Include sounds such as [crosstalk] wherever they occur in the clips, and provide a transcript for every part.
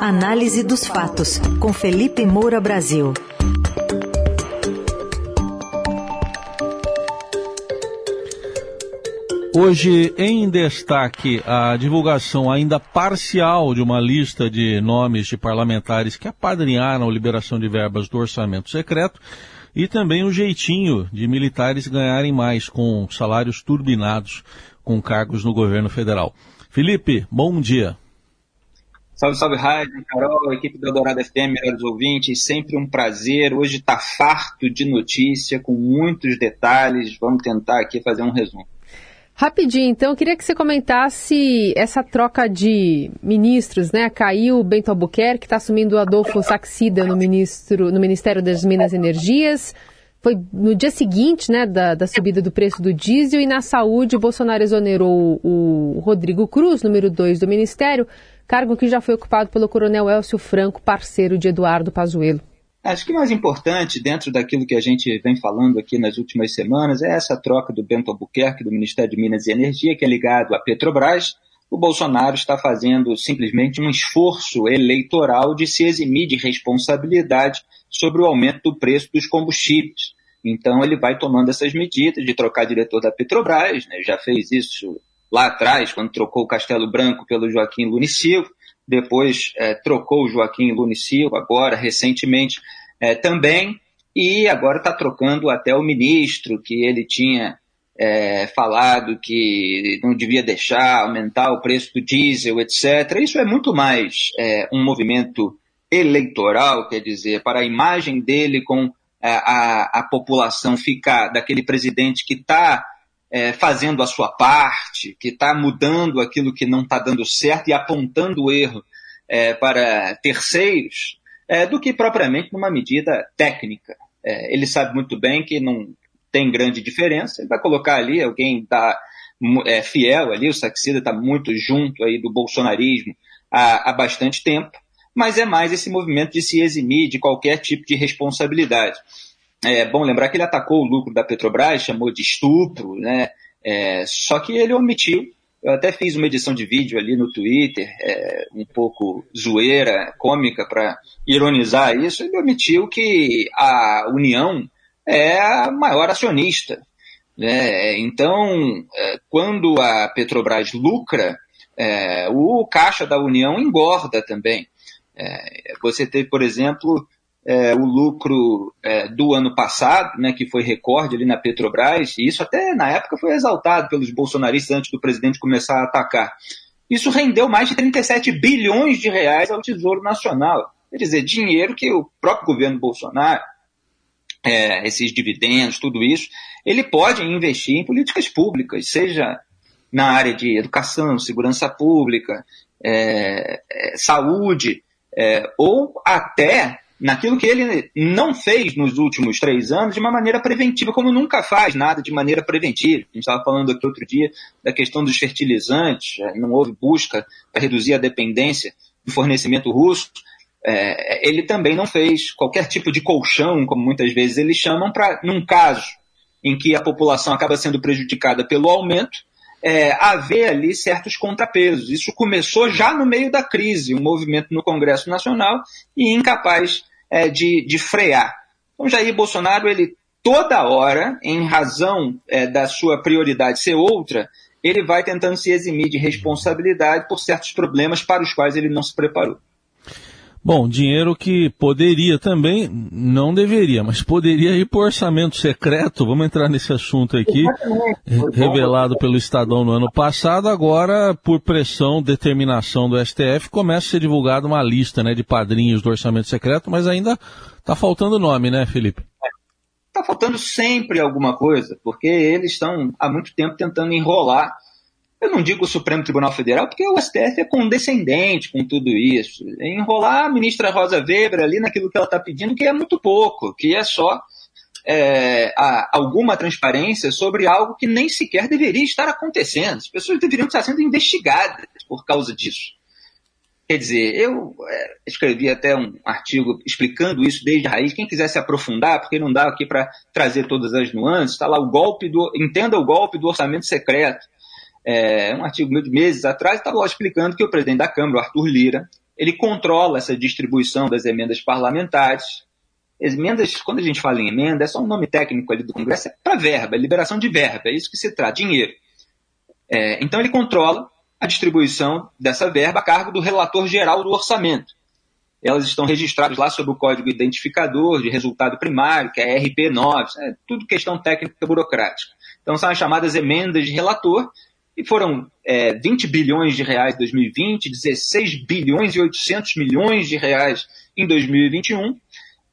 Análise dos fatos, com Felipe Moura Brasil. Hoje, em destaque, a divulgação ainda parcial de uma lista de nomes de parlamentares que apadrinharam a liberação de verbas do orçamento secreto e também o jeitinho de militares ganharem mais com salários turbinados com cargos no governo federal. Felipe, bom dia. Salve, salve, Rádio, Carol, equipe da Dourada FM, melhores ouvintes, sempre um prazer. Hoje está farto de notícia, com muitos detalhes. Vamos tentar aqui fazer um resumo. Rapidinho, então, eu queria que você comentasse essa troca de ministros, né? Caiu o Bento Albuquerque, está assumindo o Adolfo Saxida no, ministro, no Ministério das Minas e Energias. Foi no dia seguinte, né, da, da subida do preço do diesel e na saúde, o Bolsonaro exonerou o Rodrigo Cruz, número 2 do Ministério, cargo que já foi ocupado pelo coronel Elcio Franco, parceiro de Eduardo Pazuello. Acho que o mais importante, dentro daquilo que a gente vem falando aqui nas últimas semanas, é essa troca do Bento Albuquerque, do Ministério de Minas e Energia, que é ligado à Petrobras. O Bolsonaro está fazendo simplesmente um esforço eleitoral de se eximir de responsabilidade sobre o aumento do preço dos combustíveis. Então ele vai tomando essas medidas de trocar diretor da Petrobras, né? já fez isso lá atrás, quando trocou o Castelo Branco pelo Joaquim Lunicio depois é, trocou o Joaquim Lune Silva, agora, recentemente é, também, e agora está trocando até o ministro, que ele tinha é, falado que não devia deixar aumentar o preço do diesel, etc. Isso é muito mais é, um movimento eleitoral, quer dizer, para a imagem dele com é, a, a população ficar daquele presidente que está é, fazendo a sua parte, que está mudando aquilo que não está dando certo e apontando o erro é, para terceiros, é, do que propriamente numa medida técnica. É, ele sabe muito bem que não tem grande diferença, ele vai colocar ali alguém da é, fiel ali, o Saxida está muito junto aí do bolsonarismo há, há bastante tempo, mas é mais esse movimento de se eximir de qualquer tipo de responsabilidade. É bom lembrar que ele atacou o lucro da Petrobras, chamou de estupro, né? É, só que ele omitiu. Eu até fiz uma edição de vídeo ali no Twitter, é, um pouco zoeira, cômica, para ironizar isso. Ele omitiu que a União é a maior acionista. Né? Então, é, quando a Petrobras lucra, é, o caixa da União engorda também. É, você teve, por exemplo, é, o lucro é, do ano passado, né, que foi recorde ali na Petrobras, e isso até na época foi exaltado pelos bolsonaristas antes do presidente começar a atacar. Isso rendeu mais de 37 bilhões de reais ao Tesouro Nacional. Quer dizer, dinheiro que o próprio governo Bolsonaro, é, esses dividendos, tudo isso, ele pode investir em políticas públicas, seja na área de educação, segurança pública, é, é, saúde, é, ou até naquilo que ele não fez nos últimos três anos de uma maneira preventiva, como nunca faz nada de maneira preventiva. A gente estava falando aqui outro dia da questão dos fertilizantes, é, não houve busca para reduzir a dependência do fornecimento russo. É, ele também não fez qualquer tipo de colchão, como muitas vezes eles chamam, para, num caso em que a população acaba sendo prejudicada pelo aumento, é, haver ali certos contrapesos. Isso começou já no meio da crise, um movimento no Congresso Nacional e incapaz é, de, de frear. Então, Jair Bolsonaro, ele toda hora, em razão é, da sua prioridade ser outra, ele vai tentando se eximir de responsabilidade por certos problemas para os quais ele não se preparou. Bom, dinheiro que poderia também, não deveria, mas poderia ir para o orçamento secreto, vamos entrar nesse assunto aqui, revelado pelo Estadão no ano passado, agora, por pressão, determinação do STF, começa a ser divulgada uma lista né, de padrinhos do orçamento secreto, mas ainda está faltando nome, né, Felipe? Está faltando sempre alguma coisa, porque eles estão há muito tempo tentando enrolar eu não digo o Supremo Tribunal Federal, porque o STF é condescendente com tudo isso. Enrolar a ministra Rosa Weber ali naquilo que ela está pedindo, que é muito pouco, que é só é, a, alguma transparência sobre algo que nem sequer deveria estar acontecendo. As pessoas deveriam estar sendo investigadas por causa disso. Quer dizer, eu é, escrevi até um artigo explicando isso desde a raiz. Quem quiser se aprofundar, porque não dá aqui para trazer todas as nuances, está lá o golpe do. Entenda o golpe do orçamento secreto é, um artigo de meses atrás, estava explicando que o presidente da Câmara, Arthur Lira, ele controla essa distribuição das emendas parlamentares. Emendas, quando a gente fala em emenda, é só um nome técnico ali do Congresso, é para verba, é liberação de verba, é isso que se trata, dinheiro. É, então ele controla a distribuição dessa verba a cargo do relator geral do orçamento. Elas estão registradas lá sob o código identificador de resultado primário, que é RP9, é tudo questão técnica burocrática. Então são as chamadas emendas de relator, e foram é, 20 bilhões de reais em 2020, 16 bilhões e 800 milhões de reais em 2021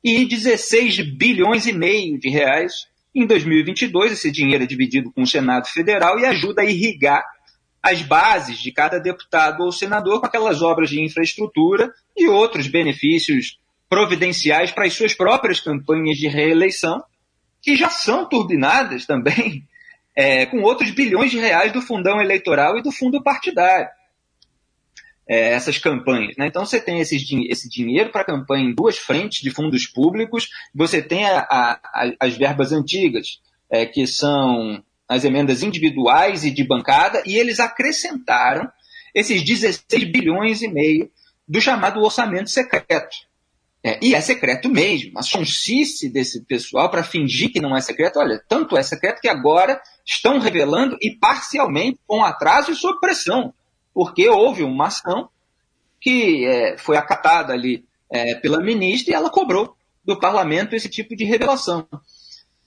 e 16 bilhões e meio de reais em 2022. Esse dinheiro é dividido com o Senado Federal e ajuda a irrigar as bases de cada deputado ou senador com aquelas obras de infraestrutura e outros benefícios providenciais para as suas próprias campanhas de reeleição, que já são turbinadas também é, com outros bilhões de reais do fundão eleitoral e do fundo partidário. É, essas campanhas. Né? Então você tem esse, dinheiro para campanha em duas frentes de fundos públicos, você tem a, a, as verbas antigas, é, que são as emendas individuais e de bancada, e eles acrescentaram esses 16 bilhões e meio do chamado orçamento secreto. É, e é secreto mesmo. A sonsice desse pessoal para fingir que não é secreto, olha, tanto é secreto que agora estão revelando e parcialmente com atraso e sob pressão, porque houve uma ação que é, foi acatada ali é, pela ministra e ela cobrou do parlamento esse tipo de revelação.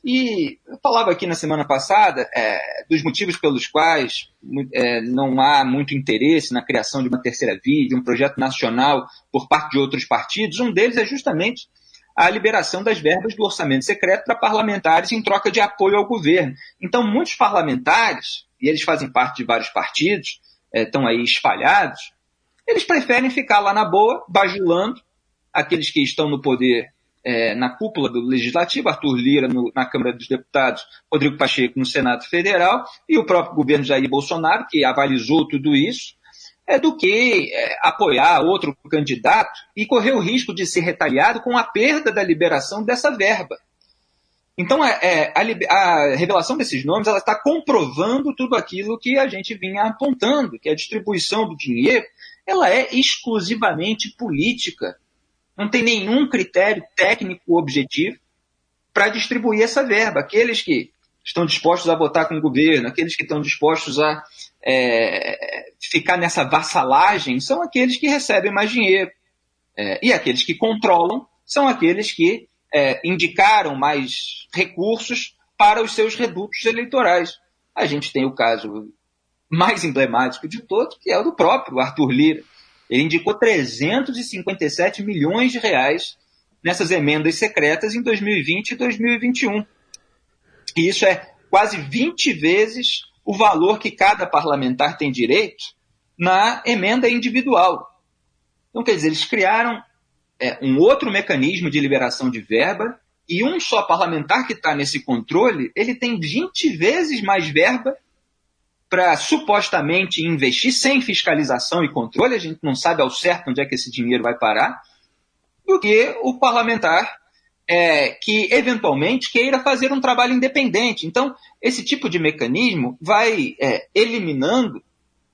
E eu falava aqui na semana passada é, dos motivos pelos quais é, não há muito interesse na criação de uma terceira via, de um projeto nacional por parte de outros partidos. Um deles é justamente a liberação das verbas do orçamento secreto para parlamentares em troca de apoio ao governo. Então, muitos parlamentares, e eles fazem parte de vários partidos, é, estão aí espalhados, eles preferem ficar lá na boa, bajulando aqueles que estão no poder é, na cúpula do Legislativo, Arthur Lira no, na Câmara dos Deputados, Rodrigo Pacheco no Senado Federal e o próprio governo Jair Bolsonaro, que avalizou tudo isso, é do que é, apoiar outro candidato e correr o risco de ser retaliado com a perda da liberação dessa verba. Então, é, é a, a, revelação desses nomes está comprovando tudo aquilo que a gente vinha apontando, que a distribuição do dinheiro ela é exclusivamente política não tem nenhum critério técnico objetivo para distribuir essa verba. Aqueles que estão dispostos a votar com o governo, aqueles que estão dispostos a é, ficar nessa vassalagem, são aqueles que recebem mais dinheiro. É, e aqueles que controlam são aqueles que é, indicaram mais recursos para os seus redutos eleitorais. A gente tem o caso mais emblemático de todos, que é o do próprio Arthur Lira. Ele indicou 357 milhões de reais nessas emendas secretas em 2020 e 2021. E isso é quase 20 vezes o valor que cada parlamentar tem direito na emenda individual. Então, quer dizer, eles criaram é, um outro mecanismo de liberação de verba e um só parlamentar que está nesse controle, ele tem 20 vezes mais verba para supostamente investir sem fiscalização e controle, a gente não sabe ao certo onde é que esse dinheiro vai parar, do que o parlamentar é, que eventualmente queira fazer um trabalho independente. Então, esse tipo de mecanismo vai é, eliminando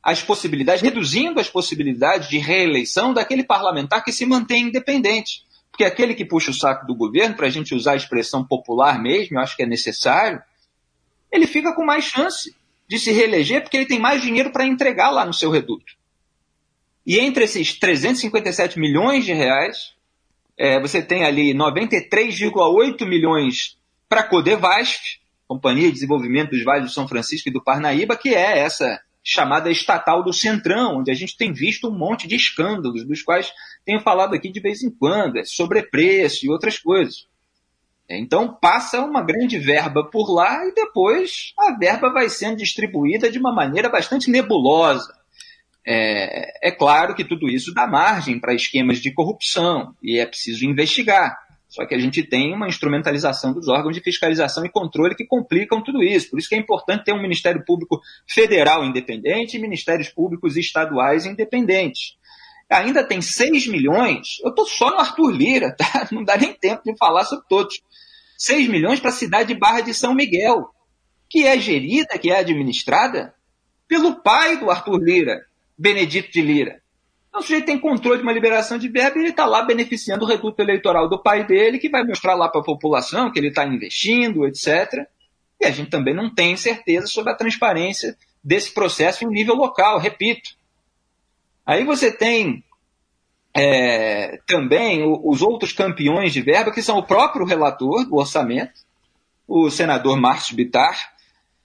as possibilidades, reduzindo as possibilidades de reeleição daquele parlamentar que se mantém independente. Porque aquele que puxa o saco do governo, para a gente usar a expressão popular mesmo, eu acho que é necessário, ele fica com mais chance de se reeleger porque ele tem mais dinheiro para entregar lá no seu reduto. E entre esses 357 milhões de reais, é, você tem ali 93,8 milhões para a Codevasf, Companhia de Desenvolvimento dos Vales do São Francisco e do Parnaíba, que é essa chamada estatal do Centrão, onde a gente tem visto um monte de escândalos, dos quais tenho falado aqui de vez em quando, é sobrepreço e outras coisas. Então passa uma grande verba por lá e depois a verba vai sendo distribuída de uma maneira bastante nebulosa. É, é claro que tudo isso dá margem para esquemas de corrupção e é preciso investigar. Só que a gente tem uma instrumentalização dos órgãos de fiscalização e controle que complicam tudo isso. Por isso que é importante ter um Ministério Público Federal independente e Ministérios Públicos Estaduais independentes. Ainda tem 6 milhões, eu estou só no Arthur Lira, tá? [laughs] não dá nem tempo de falar sobre todos 6 milhões para a cidade de Barra de São Miguel, que é gerida, que é administrada pelo pai do Arthur Lira, Benedito de Lira. Então, o sujeito tem controle de uma liberação de verba e ele está lá beneficiando o reduto eleitoral do pai dele, que vai mostrar lá para a população que ele está investindo, etc. E a gente também não tem certeza sobre a transparência desse processo em nível local, repito. Aí você tem é, também os outros campeões de verba, que são o próprio relator do orçamento, o senador Márcio Bitar.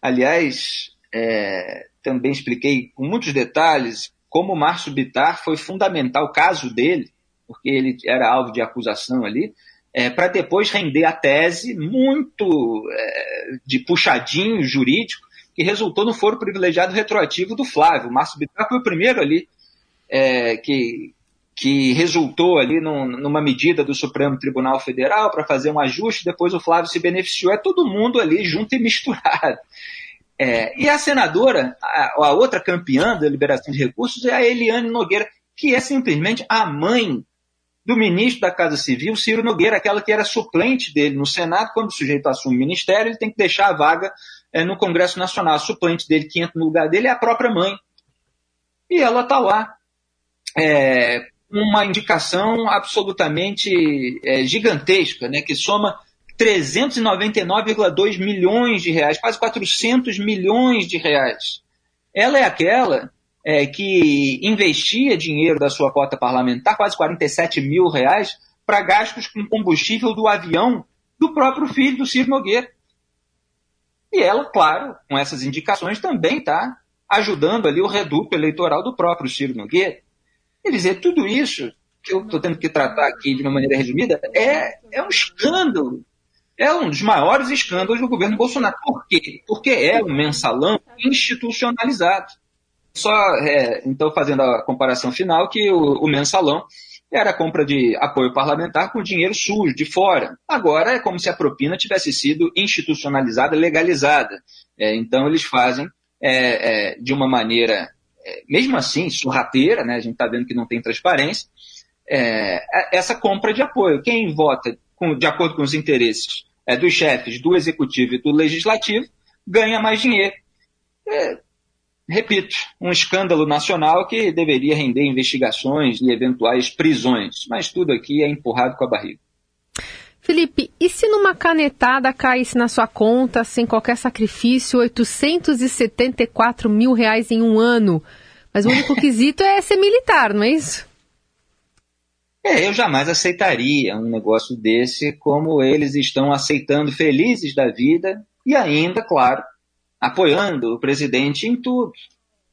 Aliás, é, também expliquei com muitos detalhes como o Márcio Bitar foi fundamental, o caso dele, porque ele era alvo de acusação ali, é, para depois render a tese muito é, de puxadinho jurídico, que resultou no foro privilegiado retroativo do Flávio. O Márcio Bitar foi o primeiro ali é, que, que resultou ali num, numa medida do Supremo Tribunal Federal para fazer um ajuste, depois o Flávio se beneficiou, é todo mundo ali junto e misturado. É, e a senadora, a, a, outra campeã da liberação de recursos é a Eliane Nogueira, que é simplesmente a mãe do ministro da Casa Civil, Ciro Nogueira, aquela que era suplente dele no Senado. Quando o sujeito assume o ministério, ele tem que deixar a vaga é, no Congresso Nacional. A suplente dele, que entra no lugar dele, é a própria mãe. E ela está lá, é, uma indicação absolutamente é, gigantesca, né, que soma 399,2 milhões de reais, quase 400 milhões de reais. Ela é aquela é, que investia dinheiro da sua cota parlamentar, quase 47 mil reais, para gastos com combustível do avião do próprio filho do Ciro Nogueira. E ela, claro, com essas indicações, também está ajudando ali o reduto eleitoral do próprio Ciro Nogueira. Quer dizer, tudo isso que eu estou tendo que tratar aqui de uma maneira resumida é, é um escândalo é um dos maiores escândalos do governo Bolsonaro. Por quê? Porque é um mensalão institucionalizado. Só, é, então, fazendo a comparação final, que o, o mensalão era a compra de apoio parlamentar com dinheiro sujo, de fora. Agora é como se a propina tivesse sido institucionalizada, legalizada. É, então, eles fazem é, é de uma maneira, é, mesmo assim, sorrateira, né, a gente está vendo que não tem transparência, é, essa compra de apoio. Quem vota de acordo com os interesses é, dos chefes do executivo e do legislativo ganha mais dinheiro. É, repito, um escândalo nacional que deveria render investigações e eventuais prisões, mas tudo aqui é empurrado com a barriga. Felipe, e se numa canetada caísse na sua conta, sem qualquer sacrifício, 874 mil reais em um ano? Mas o único [laughs] quesito é ser militar, não é isso? É, eu jamais aceitaria um negócio desse como eles estão aceitando felizes da vida e ainda, claro, apoiando o presidente em tudo.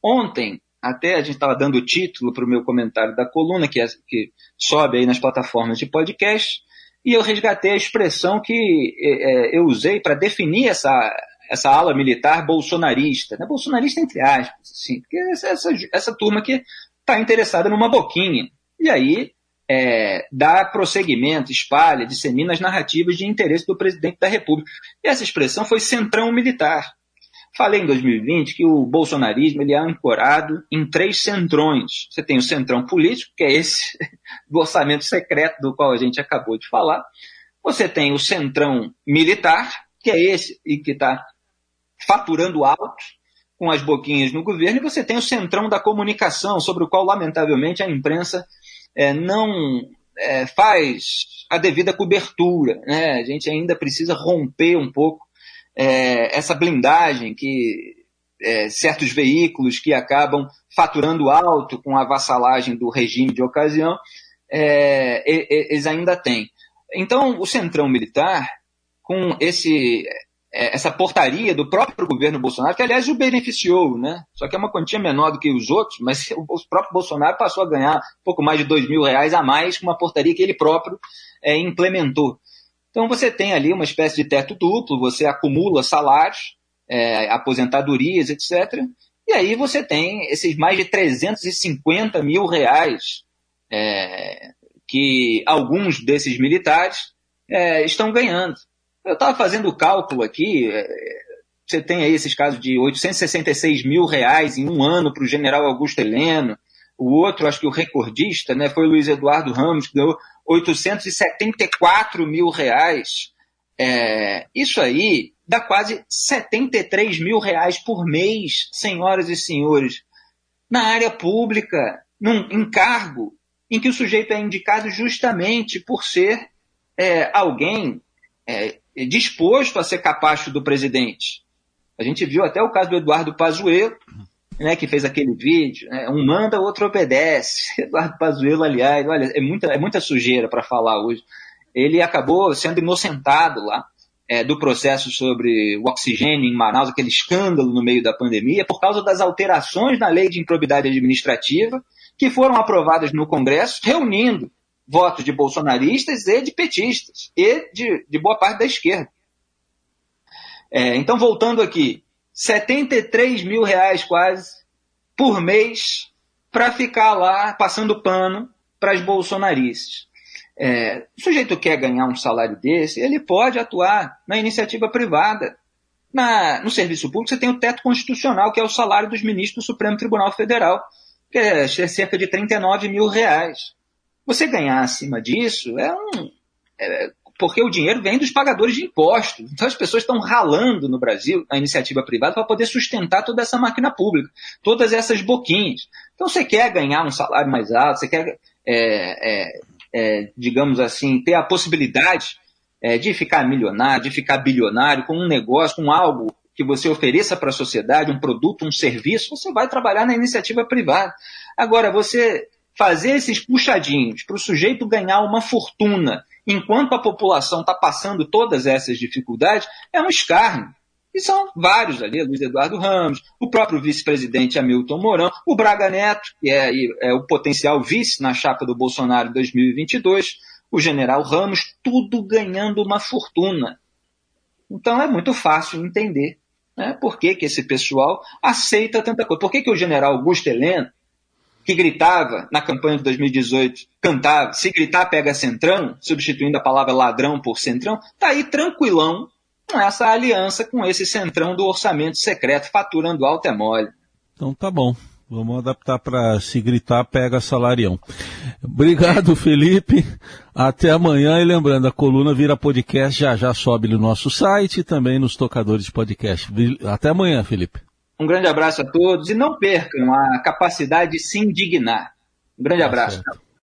Ontem, até a gente estava dando o título para o meu comentário da coluna, que, é, que sobe aí nas plataformas de podcast, e eu resgatei a expressão que é, é eu usei para definir essa, essa ala militar bolsonarista. Né? Bolsonarista entre aspas, assim, porque essa, essa, essa turma que está interessada numa boquinha. E aí é, dá prosseguimento, espalha, dissemina as narrativas de interesse do presidente da República. E essa expressão foi centrão militar. Falei em 2020 que o bolsonarismo ele é ancorado em três centrões. Você tem o centrão político, que é esse [laughs] do orçamento secreto do qual a gente acabou de falar. Você tem o centrão militar, que é esse e que está faturando alto com as boquinhas no governo. E você tem o centrão da comunicação, sobre o qual, lamentavelmente, a imprensa é, não é, faz a devida cobertura. Né? A gente ainda precisa romper um pouco é, essa blindagem que é, certos veículos que acabam faturando alto com a vassalagem do regime de ocasião, é, eles ainda têm. Então, o centrão militar, com esse essa portaria do próprio governo Bolsonaro, que aliás o beneficiou, né? Só que é uma quantia menor do que os outros, mas o próprio Bolsonaro passou a ganhar um pouco mais de dois mil reais a mais com uma portaria que ele próprio é, implementou. Então você tem ali uma espécie de teto duplo, você acumula salários, é, aposentadorias, etc. E aí você tem esses mais de 350 mil reais é, que alguns desses militares é, estão ganhando. Eu estava fazendo o cálculo aqui, é, você tem aí esses casos de 866 mil reais em um ano para o general Augusto Heleno, o outro, acho que o recordista, né, foi o Luiz Eduardo Ramos, que ganhou 874 mil reais. É, isso aí dá quase 73 mil reais por mês, senhoras e senhores, na área pública. num encargo em que o sujeito é indicado justamente por ser é, alguém é, disposto a ser capacho do presidente. A gente viu até o caso do Eduardo Pazuello, né, que fez aquele vídeo, né, um manda, outro obedece. [laughs] Eduardo Pazuello, aliás, olha, é muita, é muita sujeira para falar hoje. Ele acabou sendo inocentado lá é, do processo sobre o oxigênio em Manaus, aquele escândalo no meio da pandemia, por causa das alterações na lei de improbidade administrativa que foram aprovadas no Congresso, reunindo votos de bolsonaristas e de petistas, e de, de boa parte da esquerda. É, então, voltando aqui, 73 mil reais quase por mês para ficar lá passando pano para as bolsonaristas. É, o sujeito quer ganhar um salário desse, ele pode atuar na iniciativa privada. Na, no serviço público, você tem o teto constitucional, que é o salário dos ministros do Supremo Tribunal Federal, que é cerca de 39 mil reais. Você ganhar acima disso é um. É, porque o dinheiro vem dos pagadores de impostos. Então as pessoas estão ralando no Brasil a iniciativa privada para poder sustentar toda essa máquina pública, todas essas boquinhas. Então você quer ganhar um salário mais alto, você quer, é, é, é, digamos assim, ter a possibilidade é, de ficar milionário, de ficar bilionário com um negócio, com algo que você ofereça para a sociedade, um produto, um serviço, você vai trabalhar na iniciativa privada. Agora, você fazer esses puxadinhos para o sujeito ganhar uma fortuna enquanto a população está passando todas essas dificuldades, é um escárnio. E são vários ali, Luiz Eduardo Ramos, o próprio vice-presidente Hamilton Mourão, o Braga Neto, que é, é, o potencial vice na chapa do Bolsonaro em 2022, o general Ramos, tudo ganhando uma fortuna. Então é muito fácil entender né, por que, que esse pessoal aceita tanta coisa. Por que, que o general Augusto Heleno que gritava na campanha de 2018, cantava, se gritar pega centrão, substituindo a palavra ladrão por centrão, tá aí tranquilão com essa aliança com esse centrão do orçamento secreto, faturando alto é mole. Então tá bom. Vamos adaptar para se gritar, pega salarião. Obrigado, [laughs] Felipe. Até amanhã. E lembrando, a coluna vira podcast, já já sobe no nosso site e também nos tocadores de podcast. Até amanhã, Felipe. Um grande abraço a todos e não percam a capacidade de se indignar. Um grande tá abraço. Certo.